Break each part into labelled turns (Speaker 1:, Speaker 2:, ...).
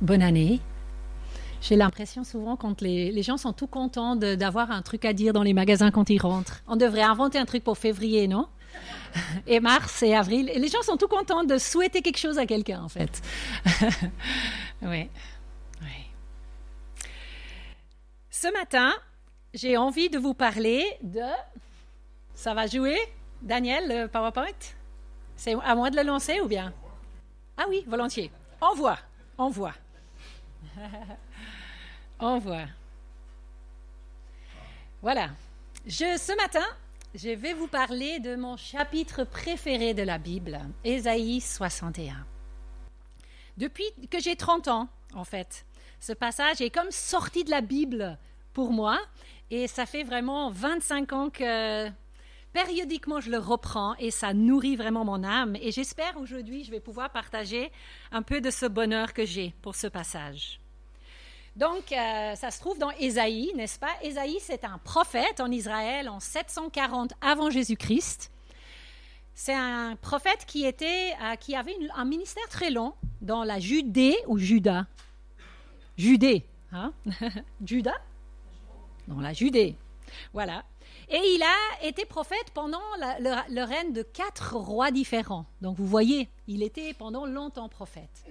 Speaker 1: bonne année. J'ai l'impression souvent quand les, gens sont tout contents d'avoir un truc à dire dans les magasins quand ils rentrent. On devrait inventer un truc pour février, non? Et mars et avril. Et les gens sont tout contents de souhaiter quelque chose à quelqu'un, en fait. oui. oui. Ce matin, j'ai envie de vous parler de... Ça va jouer, Daniel, le PowerPoint? C'est à moi de le lancer ou bien? Ah oui, volontiers. Envoie, envoie. envoie. Voilà. Je, ce matin, je vais vous parler de mon chapitre préféré de la Bible, Ésaïe 61. Depuis que j'ai 30 ans, en fait, ce passage est comme sorti de la Bible pour moi, et ça fait vraiment 25 ans que périodiquement je le reprends et ça nourrit vraiment mon âme. Et j'espère aujourd'hui je vais pouvoir partager un peu de ce bonheur que j'ai pour ce passage. Donc, euh, ça se trouve dans Ésaïe, n'est-ce pas? Ésaïe, c'est un prophète en Israël en 740 avant Jésus-Christ. C'est un prophète qui, était, euh, qui avait un ministère très long dans la Judée ou Juda? Judée, hein? Juda? Dans la Judée. Voilà. Et il a été prophète pendant le règne de quatre rois différents. Donc vous voyez, il était pendant longtemps prophète.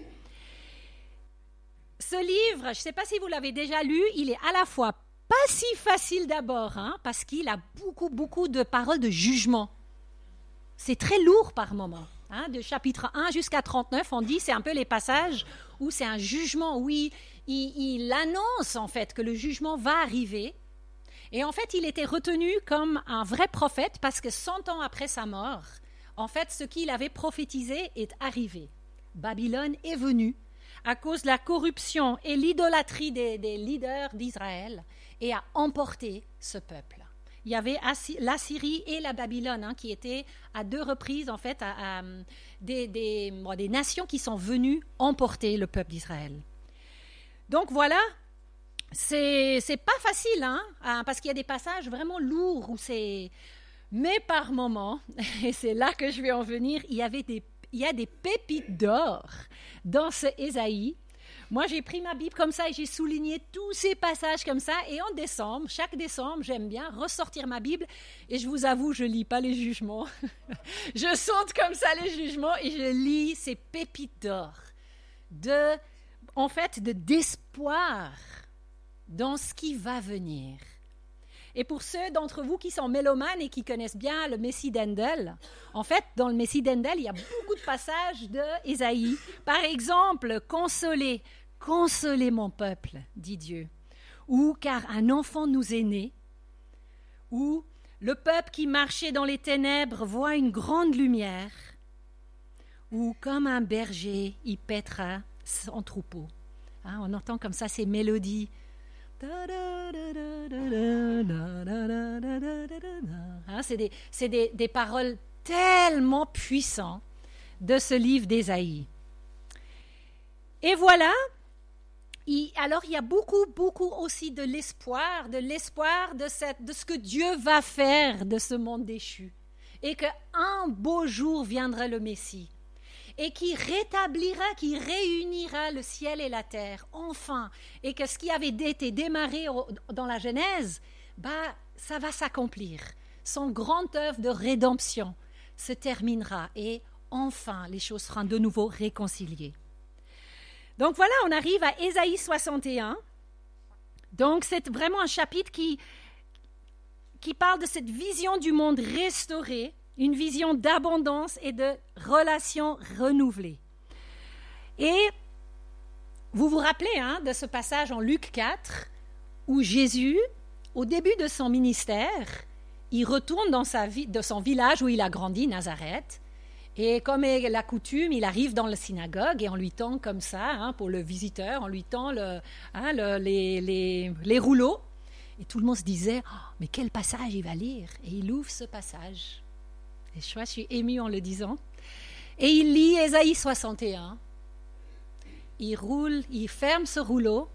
Speaker 1: Ce livre, je ne sais pas si vous l'avez déjà lu, il est à la fois pas si facile d'abord, hein, parce qu'il a beaucoup, beaucoup de paroles de jugement. C'est très lourd par moments. Hein, de chapitre 1 jusqu'à 39, on dit c'est un peu les passages où c'est un jugement, où il, il, annonce en fait que le jugement va arriver. Et en fait, il était retenu comme un vrai prophète parce que 100 ans après sa mort, en fait, ce qu'il avait prophétisé est arrivé. Babylone est venue à cause de la corruption et l'idolâtrie des, leaders d'Israël et a emporté ce peuple. Il y avait la Syrie et la Babylone hein, qui étaient à deux reprises en fait des, des, nations qui sont venues emporter le peuple d'Israël. Donc voilà, c'est pas facile hein, hein, parce qu'il y a des passages vraiment lourds où c'est mais par moments, et c'est là que je vais en venir, il y avait des il y a des pépites d'or dans ce Ésaïe. Moi, j'ai pris ma Bible comme ça et j'ai souligné tous ces passages comme ça. Et en décembre, chaque décembre, j'aime bien ressortir ma Bible. Et je vous avoue, je lis pas les jugements. je saute comme ça les jugements et je lis ces pépites d'or. De, en fait, de d'espoir dans ce qui va venir. Et pour ceux d'entre vous qui sont mélomanes et qui connaissent bien le Messie d'Endel, en fait, dans le Messie d'Endel, il y a beaucoup de passages de Ésaïe. Par exemple, consolez, consolez mon peuple, dit Dieu. Ou car un enfant nous est né. Ou le peuple qui marchait dans les ténèbres voit une grande lumière. Ou comme un berger, il pètera son troupeau. Hein, on entend comme ça ces mélodies C'est des, des, paroles tellement puissantes de ce livre d'Ésaïe. Et voilà, alors il y a beaucoup, beaucoup aussi de l'espoir, de l'espoir de, de ce que Dieu va faire de ce monde déchu. Et qu'un beau jour viendra le Messie et qui rétablira, qui réunira le ciel et la terre, enfin, et que ce qui avait été démarré dans la Genèse, bah, ça va s'accomplir. Son grand œuvre de rédemption se terminera et enfin les choses seront de nouveau réconciliées. Donc voilà, on arrive à Ésaïe 61. Donc c'est vraiment un chapitre qui, qui parle de cette vision du monde restauré une vision d'abondance et de relations renouvelées. Et vous vous rappelez hein, de ce passage en Luc 4 où Jésus, au début de son ministère, il retourne dans, sa de son village où il a grandi, Nazareth, et comme est la coutume, il arrive dans la synagogue et on lui tend comme ça, hein, pour le visiteur, on lui tend le, hein, les, rouleaux. Et tout le monde se disait, oh, mais quel passage il va lire Et il ouvre ce passage. Et je, suis émue en le disant. Et il lit Ésaïe 61. Il roule, il ferme ce rouleau,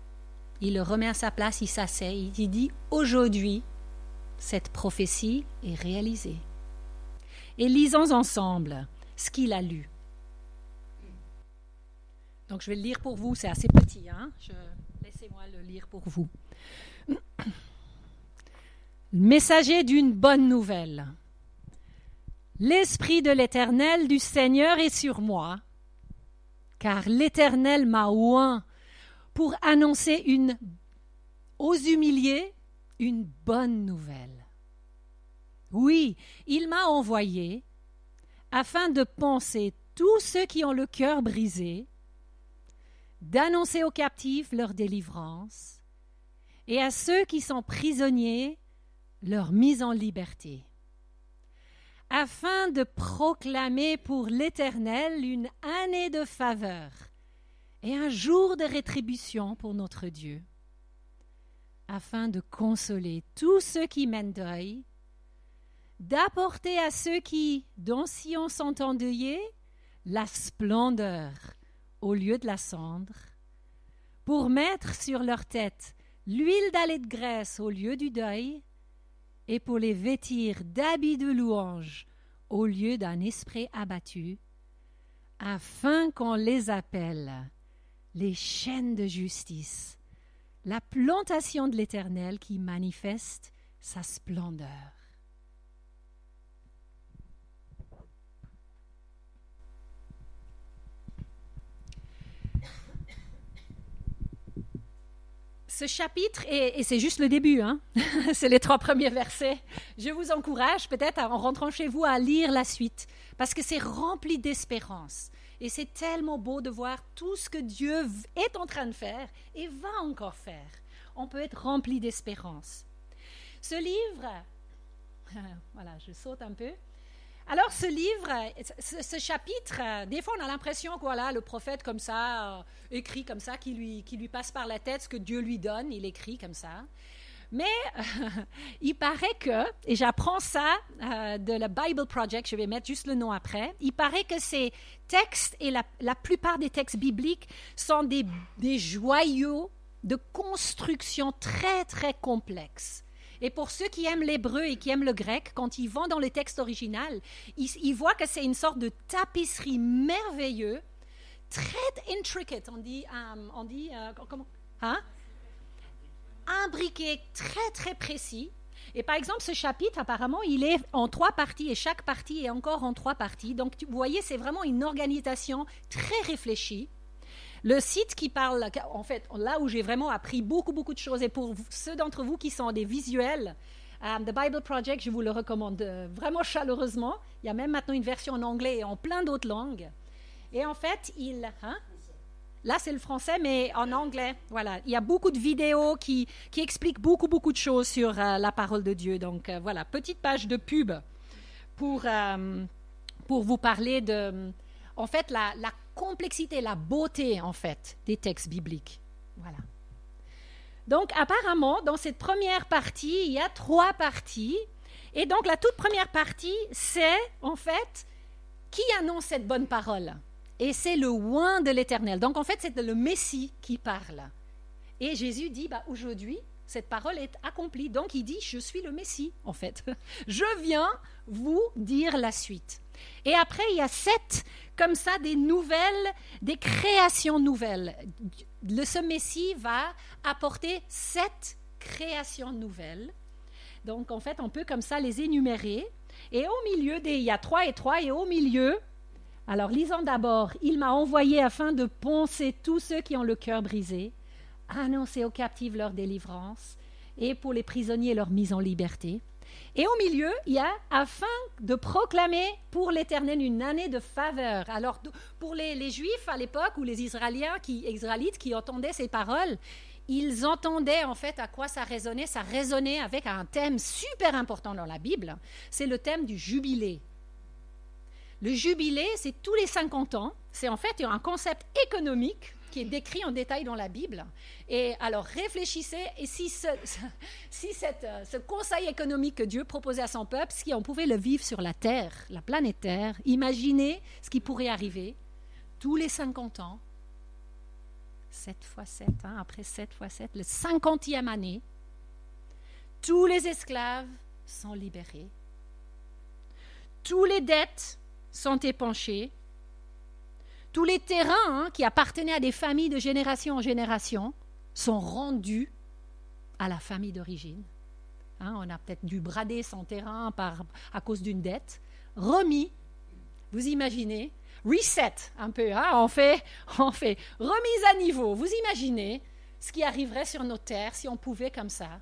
Speaker 1: il le remet à sa place, il s'assied, il dit Aujourd'hui, cette prophétie est réalisée. Et lisons ensemble ce qu'il a lu. Donc je vais le lire pour vous, c'est assez petit. Hein Laissez-moi le lire pour vous. Messager d'une bonne nouvelle. L'Esprit de l'Éternel du Seigneur est sur moi, car l'Éternel m'a oint pour annoncer aux humiliés une bonne nouvelle. Oui, il m'a envoyé afin de penser tous ceux qui ont le cœur brisé, d'annoncer aux captifs leur délivrance, et à ceux qui sont prisonniers leur mise en liberté, afin de proclamer pour l'Éternel une année de faveur et un jour de rétribution pour notre Dieu, afin de consoler tous ceux qui mènent deuil, d'apporter à ceux qui, dont Sion sont endeuillés, la splendeur au lieu de la cendre, pour mettre sur leur tête l'huile d'allée de graisse au lieu du deuil, et pour les vêtir d'habits de louange au lieu d'un esprit abattu, afin qu'on les appelle les chaînes de justice, la plantation de l'Éternel qui manifeste sa splendeur. Ce chapitre, et, c'est juste le début, hein c'est les trois premiers versets, je vous encourage peut-être en rentrant chez vous à lire la suite, parce que c'est rempli d'espérance. Et c'est tellement beau de voir tout ce que Dieu est en train de faire et va encore faire. On peut être rempli d'espérance. Ce livre, voilà, je saute un peu. Alors ce livre, ce, chapitre, des fois on a l'impression que voilà, le prophète comme ça, euh, écrit comme ça, qui lui, qui lui passe par la tête ce que Dieu lui donne, il écrit comme ça. Mais il paraît que, et j'apprends ça euh, de la Bible Project, je vais mettre juste le nom après, il paraît que ces textes et la, la plupart des textes bibliques sont des, des joyaux de construction très très complexes. Et pour ceux qui aiment l'hébreu et qui aiment le grec, quand ils vont dans le texte original, ils, voient que c'est une sorte de tapisserie merveilleuse, très intricate, on dit, euh, on dit euh, comment hein? Imbriqué, très très précis. Et par exemple, ce chapitre, apparemment, il est en trois parties et chaque partie est encore en trois parties. Donc, vous voyez, c'est vraiment une organisation très réfléchie. Le site qui parle, en fait, là où j'ai vraiment appris beaucoup, beaucoup de choses, et pour ceux d'entre vous qui sont des visuels, um, The Bible Project, je vous le recommande euh, vraiment chaleureusement. Il y a même maintenant une version en anglais et en plein d'autres langues. Et en fait, il... Hein? Là, c'est le français, mais en anglais. Voilà. Il y a beaucoup de vidéos qui, qui expliquent beaucoup, beaucoup de choses sur euh, la parole de Dieu. Donc, euh, voilà, petite page de pub pour, pour vous parler de, en fait, la, la complexité, la beauté, en fait, des textes bibliques. Voilà. Donc, apparemment, dans cette première partie, il y a trois parties. Et donc, la toute première partie, c'est, en fait, qui annonce cette bonne parole Et c'est le oin de l'Éternel. Donc, en fait, c'est le Messie qui parle. Et Jésus dit, bah, aujourd'hui, cette parole est accomplie. Donc, il dit, je suis le Messie, en fait. Je viens vous dire la suite. Et après, il y a sept, comme ça, des nouvelles, des créations nouvelles. Le, ce Messie va apporter sept créations nouvelles. Donc, en fait, on peut comme ça les énumérer. Et au milieu des, il y a trois et trois, et au milieu, alors lisons d'abord, il m'a envoyé afin de poncer tous ceux qui ont le cœur brisé, annoncer aux captifs leur délivrance, et pour les prisonniers leur mise en liberté et au milieu, il y a afin de proclamer pour l'Éternel une année de faveur. Alors, pour les, Juifs à l'époque ou les Israéliens qui, Israélites qui entendaient ces paroles, ils entendaient en fait à quoi ça résonnait. Ça résonnait avec un thème super important dans la Bible. C'est le thème du jubilé. Le jubilé, c'est tous les 50 ans. C'est en fait un concept économique qui est décrit en détail dans la Bible. Et alors réfléchissez, et si, ce, euh, ce conseil économique que Dieu proposait à son peuple, si on pouvait le vivre sur la Terre, la planète Terre, imaginez ce qui pourrait arriver tous les 50 ans, 7 fois 7, hein, après 7 fois 7, le 50e année, tous les esclaves sont libérés, tous les dettes sont épanchées, tous les terrains hein, qui appartenaient à des familles de génération en génération sont rendus à la famille d'origine. Hein, on a peut-être dû brader son terrain par, à cause d'une dette, remis, vous imaginez, reset un peu, hein, on, fait, on fait remise à niveau. Vous imaginez ce qui arriverait sur nos terres si on pouvait comme ça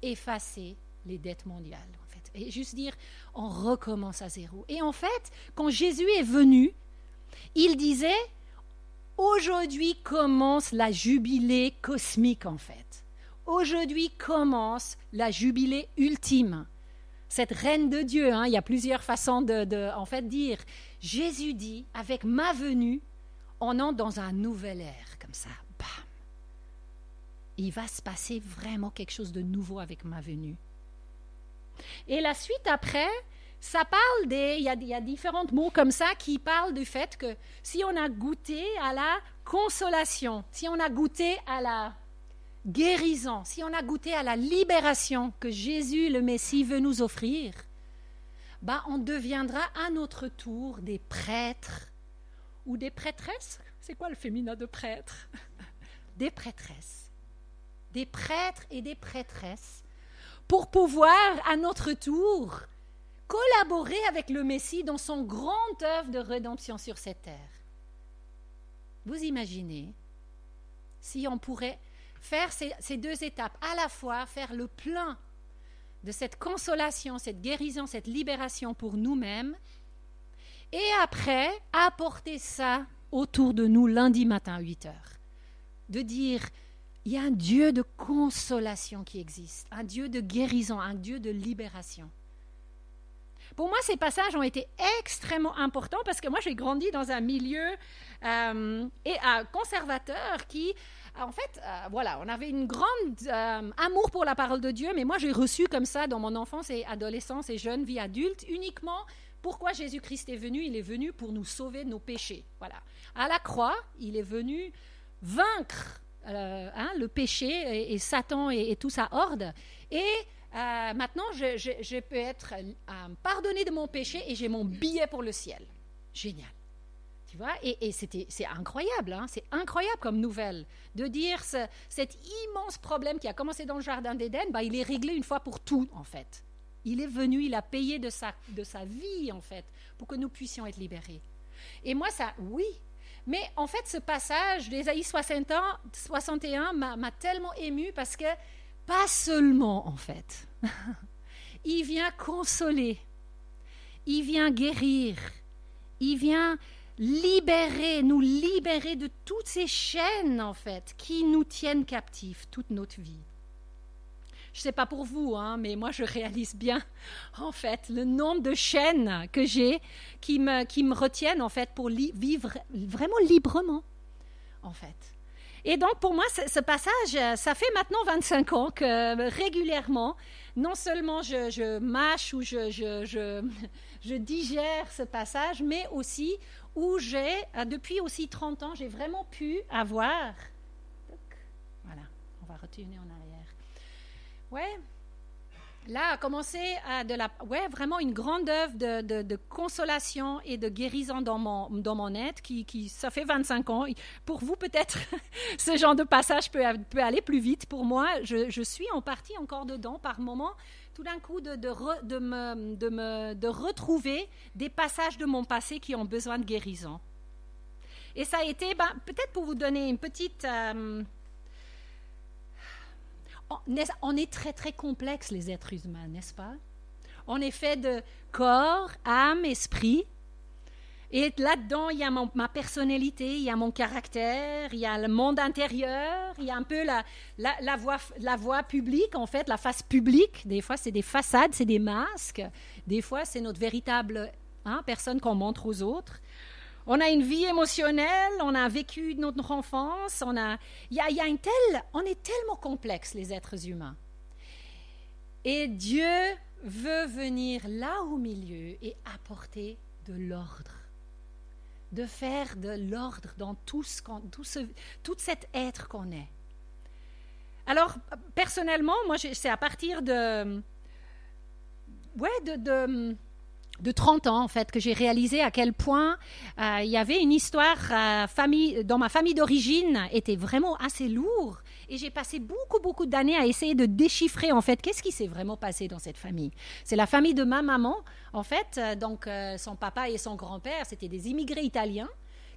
Speaker 1: effacer les dettes mondiales. En fait. Et juste dire, on recommence à zéro. Et en fait, quand Jésus est venu, il disait, aujourd'hui commence la jubilée cosmique en fait. Aujourd'hui commence la jubilée ultime. Cette reine de Dieu, hein, il y a plusieurs façons de, en fait dire. Jésus dit, avec ma venue, on entre dans un nouvel ère, comme ça, bam. Il va se passer vraiment quelque chose de nouveau avec ma venue. Et la suite après, ça parle des. Il y, a, différents mots comme ça qui parlent du fait que si on a goûté à la consolation, si on a goûté à la guérison, si on a goûté à la libération que Jésus le Messie veut nous offrir, bah on deviendra à notre tour des prêtres ou des prêtresses. C'est quoi le féminin de prêtre? Des prêtresses. Des prêtres et des prêtresses pour pouvoir à notre tour collaborer avec le Messie dans son grand œuvre de rédemption sur cette terre. Vous imaginez si on pourrait faire ces, deux étapes, à la fois faire le plein de cette consolation, cette guérison, cette libération pour nous-mêmes, et après apporter ça autour de nous lundi matin à 8 heures. De dire, il y a un Dieu de consolation qui existe, un Dieu de guérison, un Dieu de libération. Pour moi, ces passages ont été extrêmement importants parce que moi, j'ai grandi dans un milieu euh, et, euh, conservateur qui, en fait, euh, voilà, on avait une grande amour pour la parole de Dieu, mais moi, j'ai reçu comme ça dans mon enfance et adolescence et jeune vie adulte uniquement pourquoi Jésus-Christ est venu. Il est venu pour nous sauver de nos péchés. Voilà. À la croix, il est venu vaincre euh, hein, le péché et, Satan et, et, tout sa horde. Et euh, maintenant, je, peux être euh, pardonné de mon péché et j'ai mon billet pour le ciel. Génial. Tu vois? Et, et c'est incroyable, hein? c'est incroyable comme nouvelle de dire ce, cet immense problème qui a commencé dans le jardin d'Éden, bah, il est réglé une fois pour tout, en fait. Il est venu, il a payé de sa, de sa vie, en fait, pour que nous puissions être libérés. Et moi, ça, oui, mais en fait, ce passage d'Ésaïe 61 m'a tellement ému parce que pas seulement, en fait, il vient consoler, il vient guérir, il vient libérer, nous libérer de toutes ces chaînes, en fait, qui nous tiennent captifs toute notre vie. Je ne sais pas pour vous, hein, mais moi je réalise bien, en fait, le nombre de chaînes que j'ai qui me, qui me retiennent, en fait, pour vivre vraiment librement, en fait. Et donc, pour moi, ce passage, ça fait maintenant 25 ans que régulièrement, non seulement je, mâche ou je, je, digère ce passage, mais aussi où j'ai, depuis aussi 30 ans, j'ai vraiment pu avoir. Voilà, on va retourner en arrière. Ouais. Là a à de la, ouais, vraiment une grande œuvre de, de, consolation et de guérison dans mon, dans mon être qui, qui, ça fait 25 ans. Pour vous, peut-être, ce genre de passage peut, peut, aller plus vite. Pour moi, je, je, suis en partie encore dedans par moment, tout d'un coup, de, de, de, me, de, me, de retrouver des passages de mon passé qui ont besoin de guérison. Et ça a été, ben, peut-être pour vous donner une petite. Euh, on est très très complexe les êtres humains, n'est-ce pas? On est fait de corps, âme, esprit. Et là-dedans, il y a ma personnalité, il y a mon caractère, il y a le monde intérieur, il y a un peu la, la, la, voix, la voix publique, en fait, la face publique. Des fois, c'est des façades, c'est des masques. Des fois, c'est notre véritable hein, personne qu'on montre aux autres. On a une vie émotionnelle, on a vécu notre enfance, on a, il y a, y a on est tellement complexe les êtres humains. Et Dieu veut venir là au milieu et apporter de l'ordre, de faire de l'ordre dans tout, ce tout, ce, tout cet être qu'on est. Alors, personnellement, moi, c'est à partir de, ouais, de de 30 ans, en fait, que j'ai réalisé à quel point euh, il y avait une histoire euh, famille, dans ma famille d'origine était vraiment assez lourde. Et j'ai passé beaucoup, beaucoup d'années à essayer de déchiffrer, en fait, qu'est-ce qui s'est vraiment passé dans cette famille. C'est la famille de ma maman, en fait. Euh, donc, son papa et son grand-père, c'était des immigrés italiens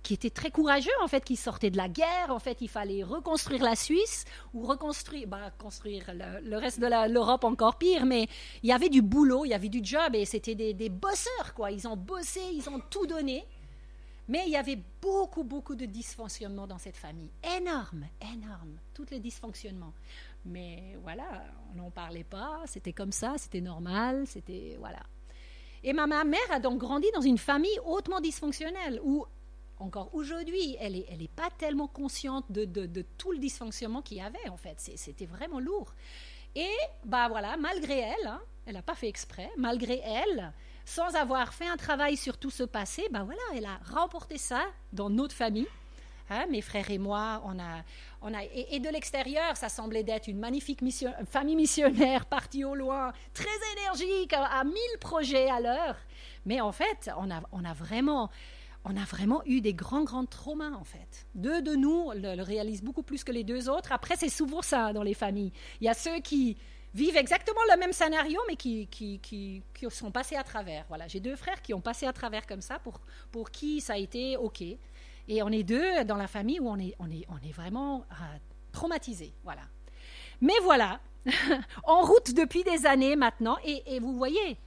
Speaker 1: qui étaient très courageux, en fait, qui sortaient de la guerre. En fait, il fallait reconstruire la Suisse ou reconstruire, bah, construire le, reste de l'Europe encore pire. Mais il y avait du boulot, il y avait du job et c'était des, bosseurs, quoi. Ils ont bossé, ils ont tout donné. Mais il y avait beaucoup, beaucoup de dysfonctionnements dans cette famille. Énorme, énorme. Tous les dysfonctionnements. Mais voilà, on n'en parlait pas, c'était comme ça, c'était normal, c'était. Voilà. Et ma mère a donc grandi dans une famille hautement dysfonctionnelle, où encore aujourd'hui, elle n'est elle est pas tellement consciente de, de, tout le dysfonctionnement qu'il y avait, en fait. C'était vraiment lourd. Et, bah voilà, malgré elle, hein, elle n'a pas fait exprès, malgré elle, sans avoir fait un travail sur tout ce passé, bah voilà, elle a remporté ça dans notre famille. Hein, mes frères et moi, on a, on a, et, de l'extérieur, ça semblait d'être une magnifique mission, famille missionnaire partie au loin, très énergique, à, mille projets à l'heure. Mais en fait, on a, on a vraiment on a vraiment eu des grands, grands traumas, en fait. Deux de nous le, réalisent beaucoup plus que les deux autres. Après, c'est souvent ça dans les familles. Il y a ceux qui vivent exactement le même scénario, mais qui, qui, qui, sont passés à travers. Voilà, j'ai deux frères qui ont passé à travers comme ça, pour, pour qui ça a été OK. Et on est deux dans la famille où on est, on est, on est vraiment euh, traumatisés. Voilà. Mais voilà, en route depuis des années maintenant, et, et vous voyez,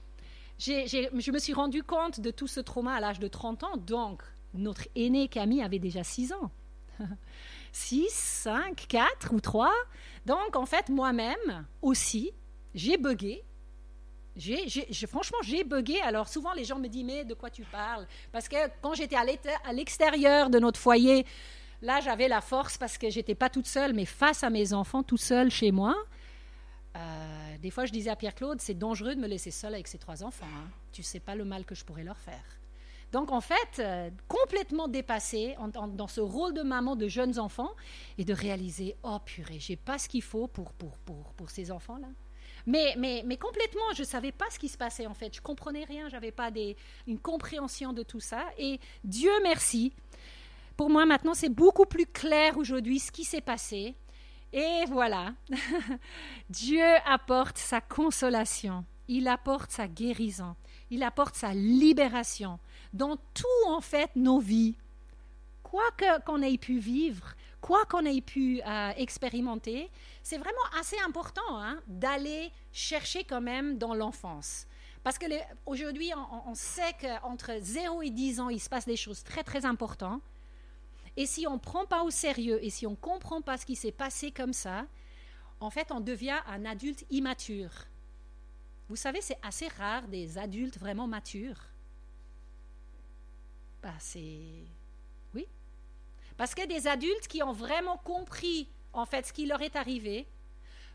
Speaker 1: je me suis rendu compte de tout ce trauma à l'âge de 30 ans. Donc, notre aîné Camille avait déjà 6 ans. 6, 5, 4 ou 3. Donc, en fait, moi-même aussi, j'ai bugué. Franchement, j'ai bugué. Alors, souvent, les gens me disent, mais de quoi tu parles? Parce que quand j'étais à l'extérieur de notre foyer, là, j'avais la force parce que j'étais pas toute seule, mais face à mes enfants, tout seul chez moi. Euh, des fois, je disais à Pierre-Claude, c'est dangereux de me laisser seule avec ces trois enfants. Hein. Tu sais pas le mal que je pourrais leur faire. Donc, en fait, euh, complètement dépassée dans ce rôle de maman de jeunes enfants et de réaliser, oh purée, j'ai pas ce qu'il faut pour, pour, pour, pour ces enfants-là. Mais, mais, mais, complètement, je ne savais pas ce qui se passait en fait. Je comprenais rien, j'avais pas des, une compréhension de tout ça. Et Dieu merci, pour moi maintenant c'est beaucoup plus clair aujourd'hui ce qui s'est passé. Et voilà, Dieu apporte sa consolation, il apporte sa guérison, il apporte sa libération dans tout en fait nos vies. Quoi qu'on ait pu vivre, quoi qu'on ait pu euh, expérimenter, c'est vraiment assez important hein, d'aller chercher quand même dans l'enfance. Parce que aujourd'hui, on, on, sait qu'entre 0 et 10 ans, il se passe des choses très très importantes. Et si on ne prend pas au sérieux et si on ne comprend pas ce qui s'est passé comme ça, en fait, on devient un adulte immature. Vous savez, c'est assez rare des adultes vraiment matures. Bah, c'est. Oui. Parce que des adultes qui ont vraiment compris, en fait, ce qui leur est arrivé,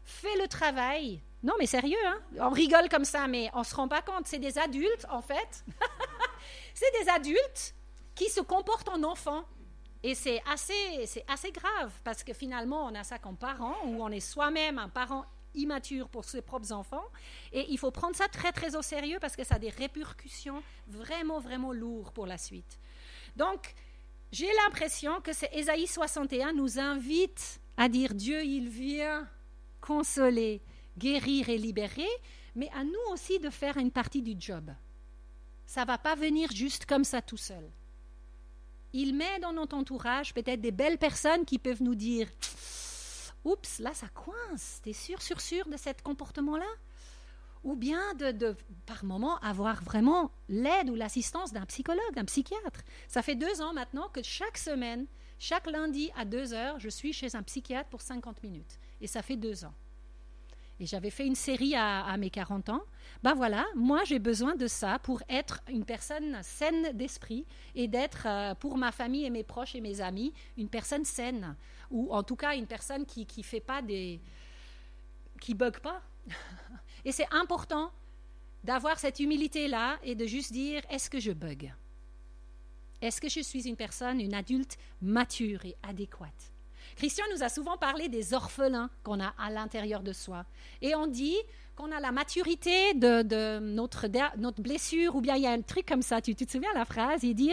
Speaker 1: fait le travail. Non, mais sérieux, hein? On rigole comme ça, mais on ne se rend pas compte. C'est des adultes, en fait. c'est des adultes qui se comportent en enfants. Et c'est assez, c'est assez grave parce que finalement, on a ça comme parent, ou on est soi-même un parent immature pour ses propres enfants. Et il faut prendre ça très, très au sérieux parce que ça a des répercussions vraiment, vraiment lourdes pour la suite. Donc, j'ai l'impression que c'est Ésaïe 61 nous invite à dire Dieu, il vient consoler, guérir et libérer, mais à nous aussi de faire une partie du job. Ça va pas venir juste comme ça tout seul il met dans notre entourage peut-être des belles personnes qui peuvent nous dire Oups, là ça coince, t'es sûr, sûr, sûr de ce comportement-là? Ou bien de, par moment, avoir vraiment l'aide ou l'assistance d'un psychologue, d'un psychiatre. Ça fait deux ans maintenant que chaque semaine, chaque lundi à deux heures, je suis chez un psychiatre pour 50 minutes. Et ça fait deux ans et j'avais fait une série à, mes 40 ans, ben voilà, moi j'ai besoin de ça pour être une personne saine d'esprit et d'être euh, pour ma famille et mes proches et mes amis une personne saine. Ou en tout cas une personne qui qui fait pas des qui bug pas. et c'est important d'avoir cette humilité là et de juste dire est-ce que je bug? Est-ce que je suis une personne, une adulte mature et adéquate? Christian nous a souvent parlé des orphelins qu'on a à l'intérieur de soi. Et on dit qu'on a la maturité de, notre, notre blessure, ou bien il y a un truc comme ça, tu, te souviens la phrase, il dit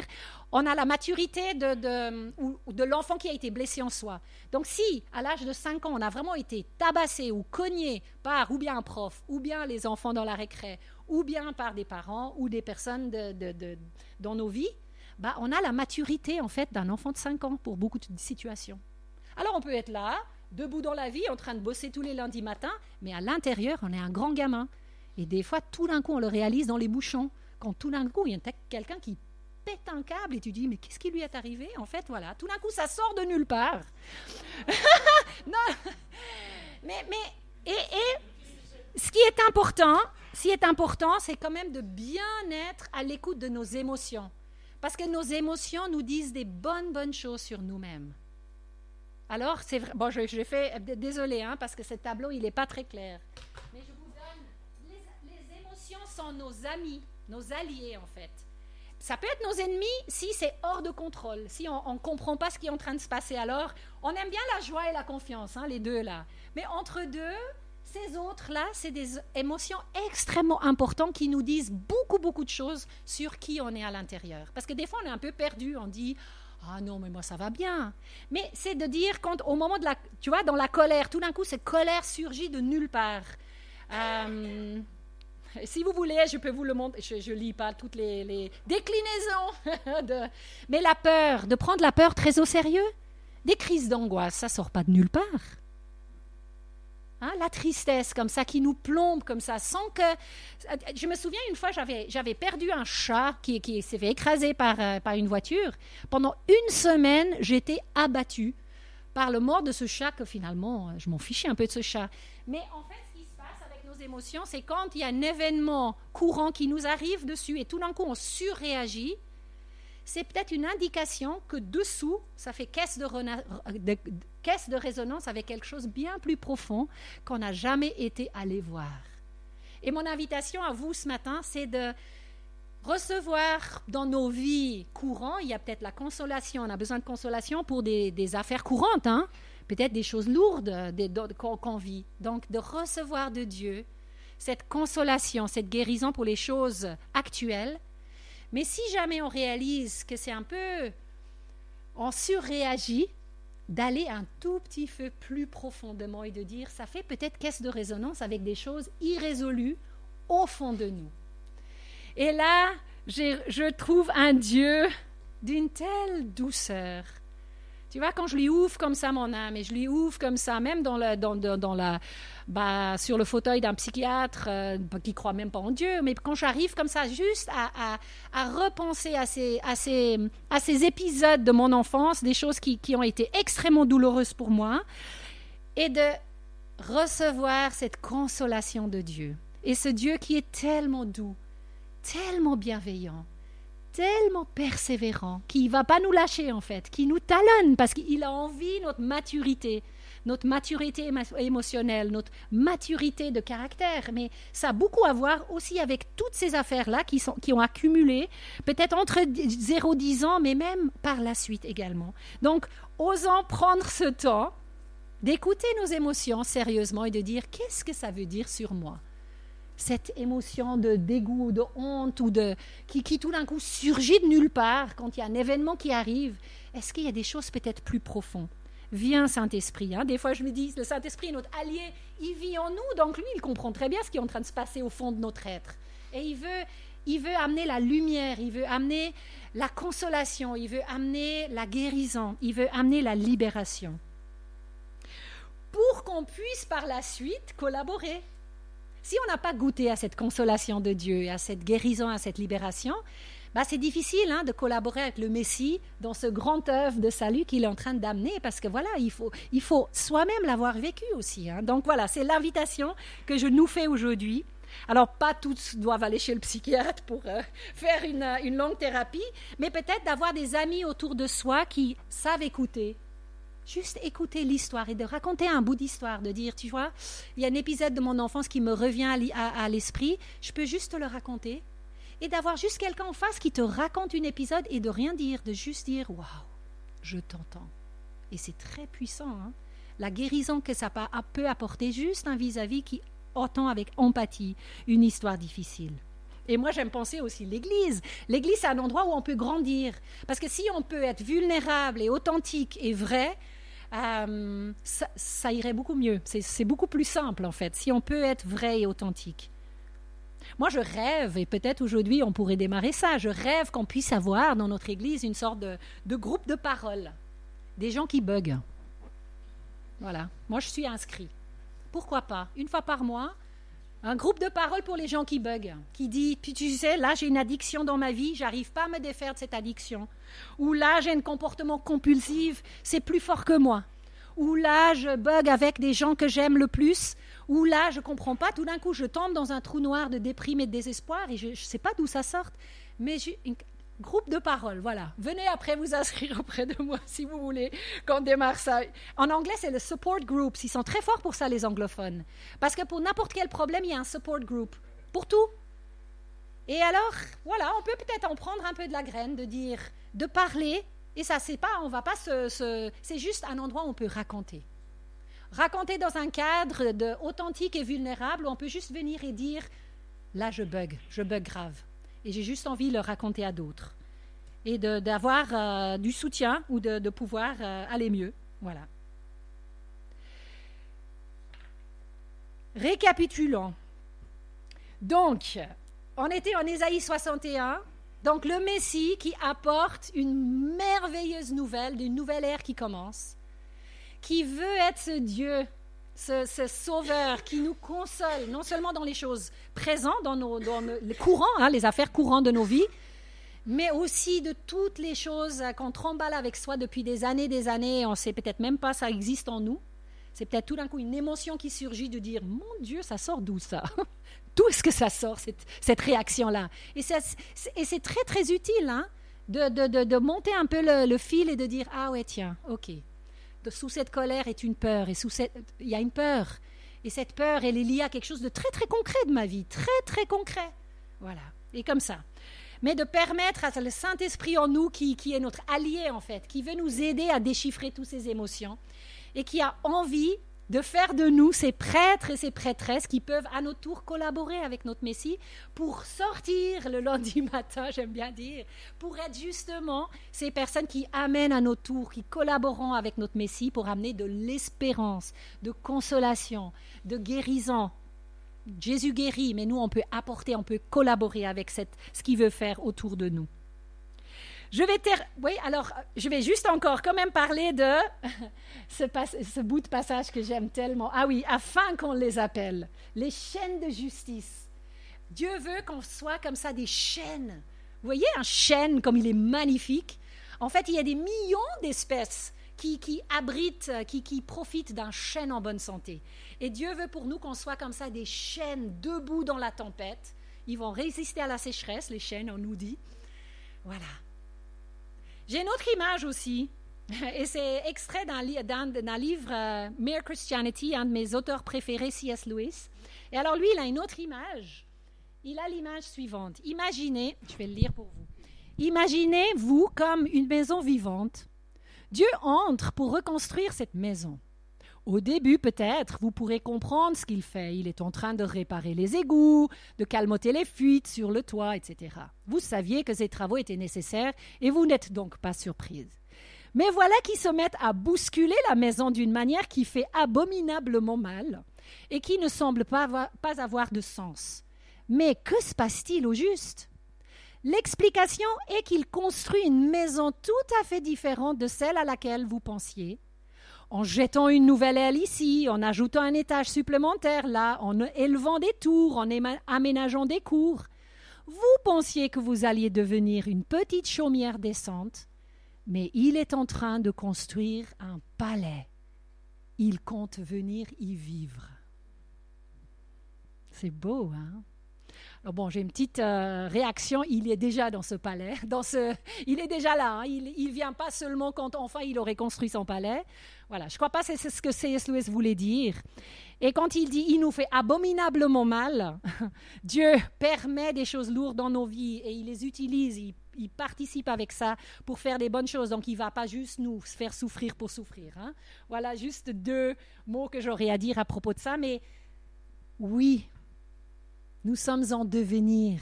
Speaker 1: on a la maturité de, de, l'enfant qui a été blessé en soi. Donc si, à l'âge de 5 ans, on a vraiment été tabassé ou cogné par ou bien un prof, ou bien les enfants dans la récré, ou bien par des parents ou des personnes dans nos vies, bah, on a la maturité en fait d'un enfant de 5 ans pour beaucoup de situations. Alors on peut être là, debout dans la vie, en train de bosser tous les lundis matins, mais à l'intérieur, on est un grand gamin. Et des fois, tout d'un coup, on le réalise dans les bouchons. Quand tout d'un coup, il y a quelqu'un qui pète un câble et tu dis, mais qu'est-ce qui lui est arrivé En fait, voilà, tout d'un coup, ça sort de nulle part. non, mais, mais, et, et ce qui est important, ce qui est important, c'est quand même de bien être à l'écoute de nos émotions. Parce que nos émotions nous disent des bonnes, bonnes choses sur nous-mêmes. Alors, c'est vrai. Bon, je, je fais. Désolé, hein, parce que ce tableau, il n'est pas très clair. Mais je vous donne. Les, émotions sont nos amis, nos alliés, en fait. Ça peut être nos ennemis si c'est hors de contrôle, si on ne comprend pas ce qui est en train de se passer. Alors, on aime bien la joie et la confiance, hein, les deux là. Mais entre deux, ces autres-là, c'est des émotions extrêmement importantes qui nous disent beaucoup, beaucoup de choses sur qui on est à l'intérieur. Parce que des fois, on est un peu perdu. On dit ah non, mais moi ça va bien. Mais c'est de dire quand au moment de la, tu vois, dans la colère, tout d'un coup cette colère surgit de nulle part. Euh, si vous voulez, je peux vous le montrer. Je ne lis pas toutes les, déclinaisons. mais la peur, de prendre la peur très au sérieux. Des crises d'angoisse, ça sort pas de nulle part. Hein, la tristesse comme ça qui nous plombe comme ça, sans que... Je me souviens une fois, j'avais, perdu un chat qui, qui s'est fait écraser par, euh, par une voiture. Pendant une semaine, j'étais abattue par le mort de ce chat que finalement, je m'en fichais un peu de ce chat. Mais en fait, ce qui se passe avec nos émotions, c'est quand il y a un événement courant qui nous arrive dessus et tout d'un coup on surréagit, c'est peut-être une indication que dessous, ça fait caisse de, résonance avec quelque chose bien plus profond qu'on n'a jamais été allé voir. Et mon invitation à vous ce matin, c'est de recevoir dans nos vies courantes, il y a peut-être la consolation, on a besoin de consolation pour des, affaires courantes, hein? peut-être des choses lourdes qu'on vit. Donc de recevoir de Dieu cette consolation, cette guérison pour les choses actuelles mais si jamais on réalise que c'est un peu, on surréagit, d'aller un tout petit peu plus profondément et de dire, ça fait peut-être caisse de résonance avec des choses irrésolues au fond de nous. Et là, je trouve un Dieu d'une telle douceur, tu vois, quand je lui ouvre comme ça mon âme, et je lui ouvre comme ça, même dans, dans, dans la, bah, sur le fauteuil d'un psychiatre euh, qui croit même pas en Dieu, mais quand j'arrive comme ça juste à, à, repenser à ces, à, ces, à ces épisodes de mon enfance, des choses qui, qui ont été extrêmement douloureuses pour moi, et de recevoir cette consolation de Dieu. Et ce Dieu qui est tellement doux, tellement bienveillant, tellement persévérant, qui ne va pas nous lâcher en fait, qui nous talonne parce qu'il a envie notre maturité, notre maturité émotionnelle, notre maturité de caractère. Mais ça a beaucoup à voir aussi avec toutes ces affaires-là qui, qui ont accumulé, peut-être entre 0 et 10 ans, mais même par la suite également. Donc, osons prendre ce temps d'écouter nos émotions sérieusement et de dire qu'est-ce que ça veut dire sur moi? Cette émotion de dégoût, de honte ou de qui, qui tout d'un coup surgit de nulle part quand il y a un événement qui arrive, est-ce qu'il y a des choses peut-être plus profondes? Viens Saint-Esprit. Hein. Des fois je me dis, le Saint-Esprit est notre allié, il vit en nous, donc lui il comprend très bien ce qui est en train de se passer au fond de notre être. Et il veut, il veut amener la lumière, il veut amener la consolation, il veut amener la guérison, il veut amener la libération. Pour qu'on puisse par la suite collaborer si on n'a pas goûté à cette consolation de Dieu, à cette guérison, à cette libération, bah c'est difficile hein, de collaborer avec le Messie dans ce grand œuvre de salut qu'il est en train d'amener, parce que voilà, il faut, il faut soi-même l'avoir vécu aussi. Hein. Donc voilà, c'est l'invitation que je nous fais aujourd'hui. Alors, pas tous doivent aller chez le psychiatre pour euh, faire une, une longue thérapie, mais peut-être d'avoir des amis autour de soi qui savent écouter, Juste écouter l'histoire et de raconter un bout d'histoire, de dire, tu vois, il y a un épisode de mon enfance qui me revient à, l'esprit, je peux juste le raconter. Et d'avoir juste quelqu'un en face qui te raconte un épisode et de rien dire, de juste dire, waouh, je t'entends. Et c'est très puissant. Hein. La guérison que ça peut apporter juste un vis-à-vis qui entend avec empathie une histoire difficile. Et moi, j'aime penser aussi l'Église. L'Église, c'est un endroit où on peut grandir. Parce que si on peut être vulnérable et authentique et vrai, euh, ça, irait beaucoup mieux. C'est beaucoup plus simple, en fait, si on peut être vrai et authentique. Moi, je rêve, et peut-être aujourd'hui on pourrait démarrer ça, je rêve qu'on puisse avoir dans notre Église une sorte de, de groupe de parole. Des gens qui buguent. Voilà. Moi, je suis inscrit. Pourquoi pas? Une fois par mois, un groupe de parole pour les gens qui bug, qui dit, puis tu sais, là j'ai une addiction dans ma vie, j'arrive pas à me défaire de cette addiction. Ou là j'ai un comportement compulsif, c'est plus fort que moi. Ou là je bug avec des gens que j'aime le plus. Ou là je comprends pas, tout d'un coup je tombe dans un trou noir de déprime et de désespoir et je ne sais pas d'où ça sort. Mais j'ai Groupe de parole, voilà. Venez après vous inscrire auprès de moi si vous voulez qu'on démarre ça. En anglais, c'est le support group. Ils sont très forts pour ça, les anglophones. Parce que pour n'importe quel problème, il y a un support group. Pour tout. Et alors, voilà, on peut peut-être en prendre un peu de la graine, de dire, de parler. Et ça, c'est pas, on va pas se, c'est juste un endroit où on peut raconter. Raconter dans un cadre de authentique et vulnérable où on peut juste venir et dire, là, je bug, je bug grave et j'ai juste envie de le raconter à d'autres et d'avoir euh, du soutien ou de, pouvoir euh, aller mieux. Voilà. Récapitulons. Donc, on était en Ésaïe 61. Donc, le Messie qui apporte une merveilleuse nouvelle, d'une nouvelle ère qui commence, qui veut être ce Dieu ce, sauveur qui nous console, non seulement dans les choses présentes, dans, nos, les courants, hein, les affaires courantes de nos vies, mais aussi de toutes les choses qu'on tremballe avec soi depuis des années, des années, on ne sait peut-être même pas ça existe en nous. C'est peut-être tout d'un coup une émotion qui surgit de dire Mon Dieu, ça sort d'où ça? D'où est-ce que ça sort, cette, réaction-là? Et c'est très, très utile hein, de, monter un peu le fil et de dire Ah ouais, tiens, ok, sous cette colère est une peur, et sous cette, il y a une peur. Et cette peur, elle est liée à quelque chose de très très concret de ma vie, très très concret. Voilà, et comme ça. Mais de permettre à le Saint-Esprit en nous, qui, qui est notre allié en fait, qui veut nous aider à déchiffrer toutes ces émotions, et qui a envie de faire de nous ces prêtres et ces prêtresses qui peuvent à notre tour collaborer avec notre Messie pour sortir le lundi matin, j'aime bien dire, pour être justement ces personnes qui amènent à notre tour, qui collaboreront avec notre Messie pour amener de l'espérance, de consolation, de guérison. Jésus guérit, mais nous, on peut apporter, on peut collaborer avec ce qu'il veut faire autour de nous. Je vais alors, je vais juste encore quand même parler de ce, bout de passage que j'aime tellement. Ah oui, afin qu'on les appelle les chaînes de justice. Dieu veut qu'on soit comme ça des chaînes. Vous voyez un chêne comme il est magnifique En fait, il y a des millions d'espèces qui, abritent, qui, qui profitent d'un chêne en bonne santé. Et Dieu veut pour nous qu'on soit comme ça des chênes debout dans la tempête. Ils vont résister à la sécheresse, les chênes, on nous dit. Voilà. J'ai une autre image aussi, et c'est extrait d'un, livre euh, Mere Christianity, un de mes auteurs préférés, C.S. Lewis. Et alors lui, il a une autre image. Il a l'image suivante. Imaginez, je vais le lire pour vous. Imaginez-vous comme une maison vivante. Dieu entre pour reconstruire cette maison. Au début, peut-être, vous pourrez comprendre ce qu'il fait. Il est en train de réparer les égouts, de calmoter les fuites sur le toit, etc. Vous saviez que ces travaux étaient nécessaires et vous n'êtes donc pas surprise. Mais voilà qu'ils se mettent à bousculer la maison d'une manière qui fait abominablement mal et qui ne semble pas pas avoir de sens. Mais que se passe-t-il au juste? L'explication est qu'il construit une maison tout à fait différente de celle à laquelle vous pensiez en jetant une nouvelle aile ici, en ajoutant un étage supplémentaire là, en élevant des tours, en aménageant des cours. Vous pensiez que vous alliez devenir une petite chaumière descente, mais il est en train de construire un palais. Il compte venir y vivre. C'est beau, hein? Alors bon, j'ai une petite euh, réaction. Il est déjà dans ce palais, dans ce, il est déjà là. Hein. Il, il vient pas seulement quand enfin il aurait construit son palais. Voilà, je crois pas que c'est ce que C.S. Lewis voulait dire. Et quand il dit il nous fait abominablement mal, Dieu permet des choses lourdes dans nos vies et il les utilise, il, participe avec ça pour faire des bonnes choses. Donc il va pas juste nous faire souffrir pour souffrir. Hein. Voilà juste deux mots que j'aurais à dire à propos de ça. Mais oui, nous sommes en devenir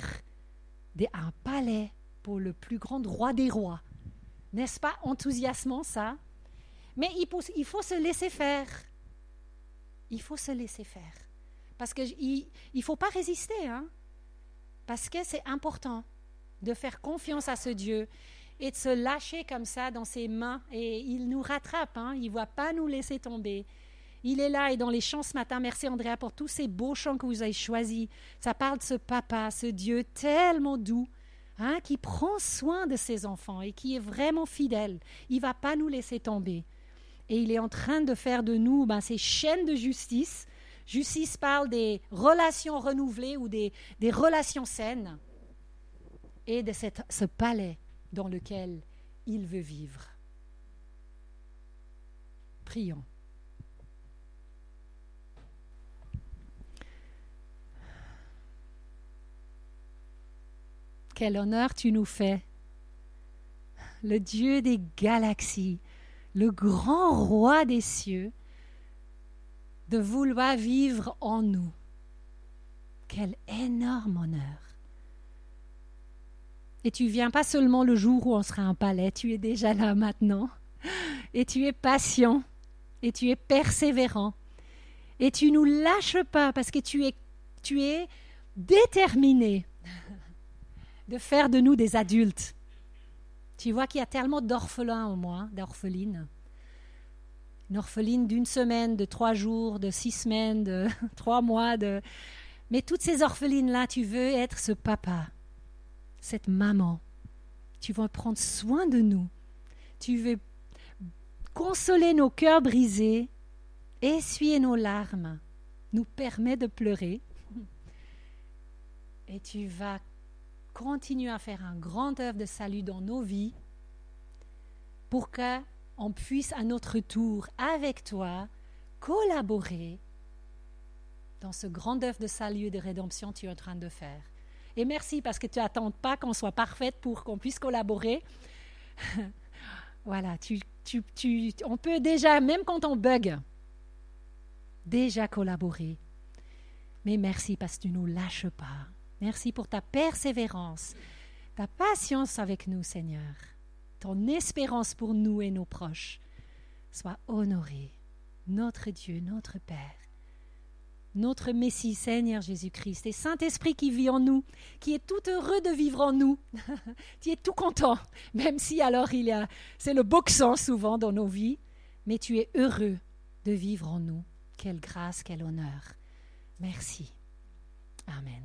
Speaker 1: un palais pour le plus grand roi des rois. N'est-ce pas enthousiasmant ça? Mais il faut, il faut se laisser faire. Il faut se laisser faire. Parce qu'il ne faut pas résister. Hein? Parce que c'est important de faire confiance à ce Dieu et de se lâcher comme ça dans ses mains. Et il nous rattrape. Hein? Il ne va pas nous laisser tomber. Il est là et dans les chants ce matin, merci Andrea pour tous ces beaux chants que vous avez choisis. Ça parle de ce papa, ce Dieu tellement doux, hein, qui prend soin de ses enfants et qui est vraiment fidèle. Il va pas nous laisser tomber. Et il est en train de faire de nous ben, ces chaînes de justice. Justice parle des relations renouvelées ou des, des relations saines et de cette, ce palais dans lequel il veut vivre. Prions. Quel honneur tu nous fais, le Dieu des galaxies, le grand roi des cieux, de vouloir vivre en nous. Quel énorme honneur. Et tu viens pas seulement le jour où on sera un palais, tu es déjà là maintenant. Et tu es patient, et tu es persévérant. Et tu nous lâches pas parce que tu es, tu es déterminé de faire de nous des adultes. Tu vois qu'il y a tellement d'orphelins au moins, d'orphelines. Une orpheline d'une semaine, de trois jours, de six semaines, de trois mois. De... Mais toutes ces orphelines-là, tu veux être ce papa, cette maman. Tu veux prendre soin de nous. Tu veux consoler nos cœurs brisés, essuyer nos larmes, nous permet de pleurer. Et tu vas continue à faire un grand œuvre de salut dans nos vies pour qu'on puisse à notre tour, avec toi, collaborer dans ce grand œuvre de salut et de rédemption que tu es en train de faire. Et merci parce que tu n'attends pas qu'on soit parfaite pour qu'on puisse collaborer. voilà, on peut déjà, même quand on bug, déjà collaborer. Mais merci parce que tu ne nous lâches pas. Merci pour ta persévérance, ta patience avec nous, Seigneur. Ton espérance pour nous et nos proches. Sois honoré, notre Dieu, notre Père, notre Messie, Seigneur Jésus-Christ, et Saint-Esprit qui vit en nous, qui est tout heureux de vivre en nous, qui est tout content, même si alors il y a, c'est le boxant souvent dans nos vies, mais tu es heureux de vivre en nous. Quelle grâce, quel honneur. Merci. Amen.